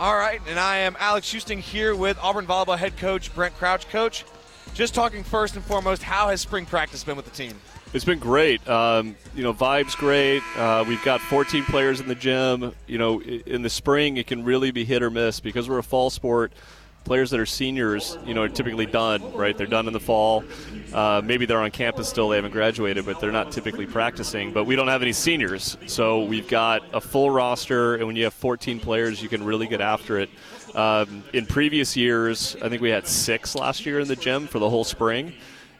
All right, and I am Alex Husting here with Auburn volleyball head coach Brent Crouch. Coach, just talking first and foremost, how has spring practice been with the team? It's been great. Um, you know, vibes great. Uh, we've got 14 players in the gym. You know, in the spring it can really be hit or miss because we're a fall sport players that are seniors, you know, are typically done, right? They're done in the fall. Uh, maybe they're on campus still, they haven't graduated, but they're not typically practicing. But we don't have any seniors. So we've got a full roster, and when you have 14 players, you can really get after it. Um, in previous years, I think we had six last year in the gym for the whole spring.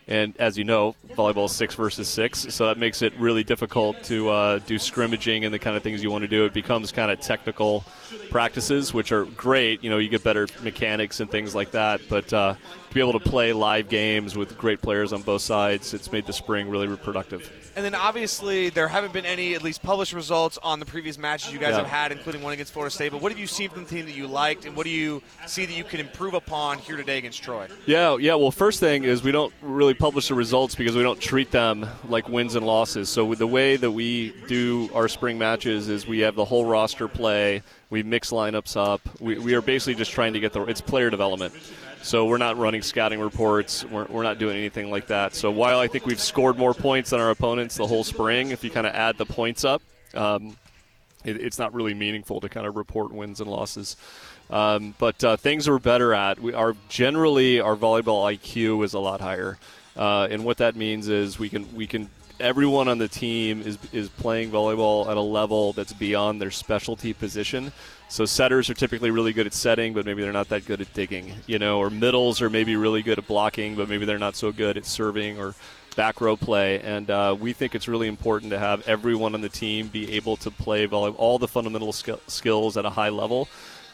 And as you know, volleyball six versus six, so that makes it really difficult to uh, do scrimmaging and the kind of things you want to do. It becomes kind of technical practices, which are great. You know, you get better mechanics and things like that. But uh, to be able to play live games with great players on both sides, it's made the spring really productive. And then obviously there haven't been any at least published results on the previous matches you guys Yeah. have had, including one against Florida State. But what have you seen from the team that you liked, and what do you see that you can improve upon here today against Troy? Yeah, yeah. Well, first thing is we don't really publish the results because we don't treat them like wins and losses. So the way that we do our spring matches is we have the whole roster play. We mix lineups up. We, we are basically just trying to get the it's player development. So we're not running scouting reports. We're, we're not doing anything like that. So while I think we've scored more points than our opponents the whole spring, if you kind of add the points up, um, it, it's not really meaningful to kind of report wins and losses. Um, but uh, things we're better at. We are generally our volleyball IQ is a lot higher, uh, and what that means is we can we can everyone on the team is is playing volleyball at a level that's beyond their specialty position. So setters are typically really good at setting, but maybe they're not that good at digging, you know. Or middles are maybe really good at blocking, but maybe they're not so good at serving or back row play. And uh, we think it's really important to have everyone on the team be able to play volleyball, all the fundamental skill skills at a high level.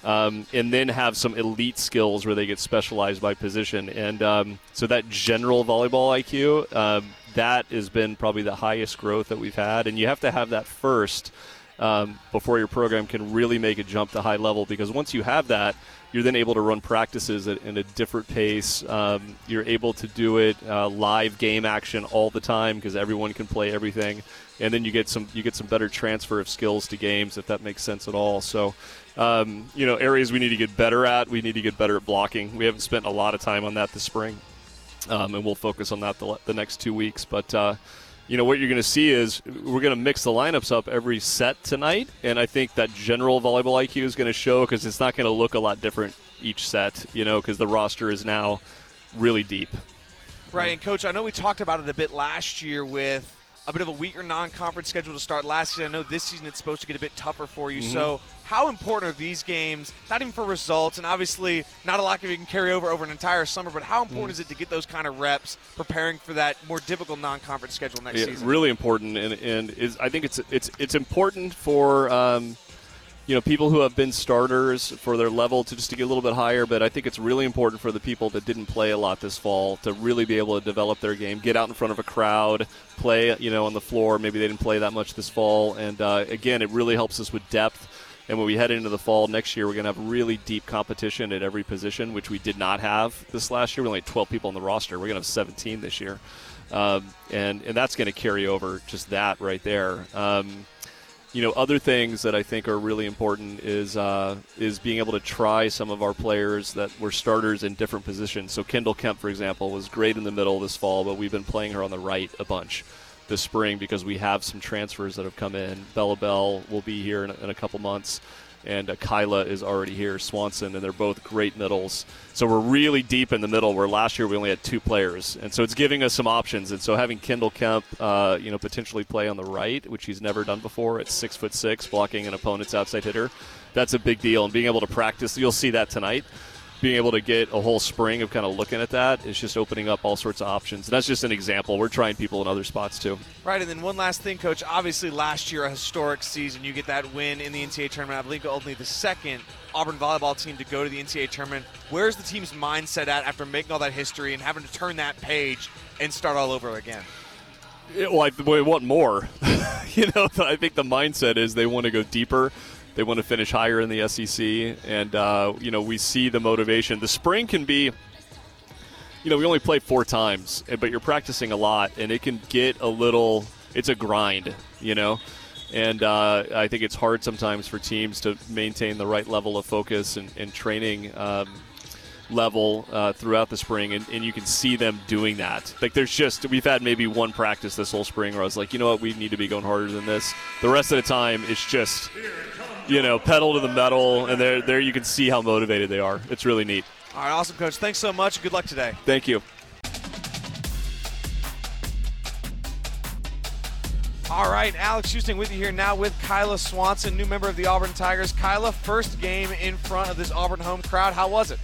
Um, and then have some elite skills where they get specialized by position. And um, so that general volleyball IQ, um, that has been probably the highest growth that we've had. And you have to have that first um, before your program can really make a jump to high level because once you have that, you're then able to run practices at, in a different pace. Um, you're able to do it uh, live game action all the time because everyone can play everything, and then you get some you get some better transfer of skills to games if that makes sense at all. So, um, you know, areas we need to get better at. We need to get better at blocking. We haven't spent a lot of time on that this spring, um, and we'll focus on that the, the next two weeks. But uh, you know what you're going to see is we're going to mix the lineups up every set tonight, and I think that general volleyball IQ is going to show because it's not going to look a lot different each set. You know, because the roster is now really deep. Right, and Coach, I know we talked about it a bit last year with a bit of a weaker non-conference schedule to start last season. I know this season it's supposed to get a bit tougher for you. So, how important are these games? Not even for results, and obviously not a lot of you can carry over over an entire summer. But how important is it to get those kind of reps, preparing for that more difficult non-conference schedule next Yeah, season? really important, and, and is I think it's it's it's important for um, you know people who have been starters for their level to just to get a little bit higher. But I think it's really important for the people that didn't play a lot this fall to really be able to develop their game, get out in front of a crowd, play you know on the floor. Maybe they didn't play that much this fall, and uh, again, it really helps us with depth. And when we head into the fall next year, we're going to have really deep competition at every position, which we did not have this last year. We only had 12 people on the roster. We're going to have 17 this year. Um, and, and that's going to carry over just that right there. Um, you know, other things that I think are really important is uh, is being able to try some of our players that were starters in different positions. So Kendall Kemp, for example, was great in the middle this fall, but we've been playing her on the right a bunch this spring because we have some transfers that have come in. Bella Bell will be here in in a couple months, and uh, Kyla is already here, Swanson, and they're both great middles. So we're really deep in the middle. Where last year we only had two players, and so it's giving us some options. And so having Kendall Kemp, uh, you know, potentially play on the right, which he's never done before, at six foot six, blocking an opponent's outside hitter, that's a big deal. And being able to practice, you'll see that tonight being able to get a whole spring of kind of looking at that is just opening up all sorts of options. And that's just an example. We're trying people in other spots too. Right, and then one last thing, Coach. Obviously, last year a historic season. You get that win in the NCAA tournament. I believe only the second Auburn volleyball team to go to the NCAA tournament. Where's the team's mindset at after making all that history and having to turn that page and start all over again? Yeah, well, I, we want more. you know, I think the mindset is they want to go deeper. They want to finish higher in the SEC, and uh, you know we see the motivation. The spring can be, you know, we only play four times, eh, but you're practicing a lot, and it can get a little. It's a grind, you know. And uh, I think it's hard sometimes for teams to maintain the right level of focus and, and training um, level uh, throughout the spring, and, and, you can see them doing that. Like there's just we've had maybe one practice this whole spring where I was like, you know what, we need to be going harder than this. The rest of the time, it's just you know pedal to the metal, and there there you can see how motivated they are. It's really neat. All right, awesome, coach. Thanks so much. Good luck today. Thank you. All right, Alex Husting with you here now with Kyla Swanson, new member of the Auburn Tigers. Kyla, first game in front of this Auburn home crowd. How was it?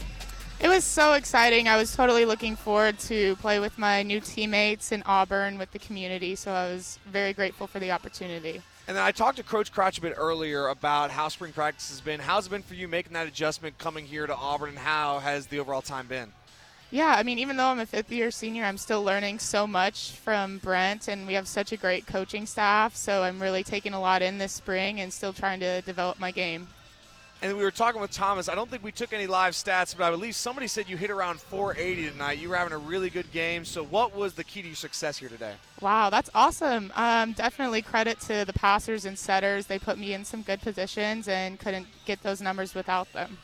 It was so exciting. I was totally looking forward to play with my new teammates in Auburn with the community, so I was very grateful for the opportunity. And then I talked to Coach Crouch a bit earlier about how spring practice has been. How's it been for you making that adjustment coming here to Auburn, and how has the overall time been? Yeah, I mean, even though I'm a fifth year senior, I'm still learning so much from Brent, and we have such a great coaching staff. So I'm really taking a lot in this spring and still trying to develop my game. And we were talking with Thomas. I don't think we took any live stats, but I believe somebody said you hit around 480 tonight. You were having a really good game. So, what was the key to your success here today? Wow, that's awesome. Um, definitely credit to the passers and setters. They put me in some good positions and couldn't get those numbers without them.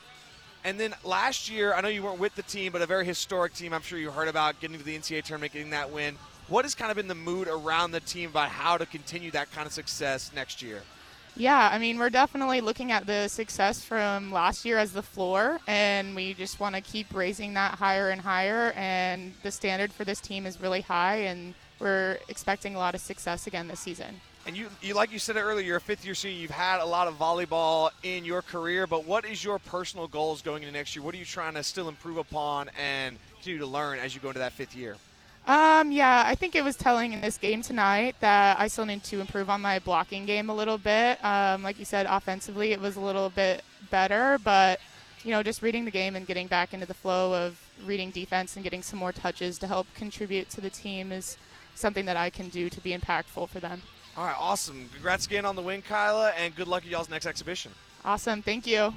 And then last year, I know you weren't with the team, but a very historic team. I'm sure you heard about getting to the NCAA tournament, getting that win. What has kind of been the mood around the team about how to continue that kind of success next year? Yeah, I mean, we're definitely looking at the success from last year as the floor, and we just want to keep raising that higher and higher. And the standard for this team is really high, and we're expecting a lot of success again this season. And you, you, like you said earlier, you're a fifth year senior. You've had a lot of volleyball in your career, but what is your personal goals going into next year? What are you trying to still improve upon and continue to learn as you go into that fifth year? Um, yeah, I think it was telling in this game tonight that I still need to improve on my blocking game a little bit. Um, like you said, offensively, it was a little bit better, but you know, just reading the game and getting back into the flow of reading defense and getting some more touches to help contribute to the team is something that I can do to be impactful for them. All right, awesome. Congrats again on the win, Kyla, and good luck at y'all's next exhibition. Awesome. Thank you.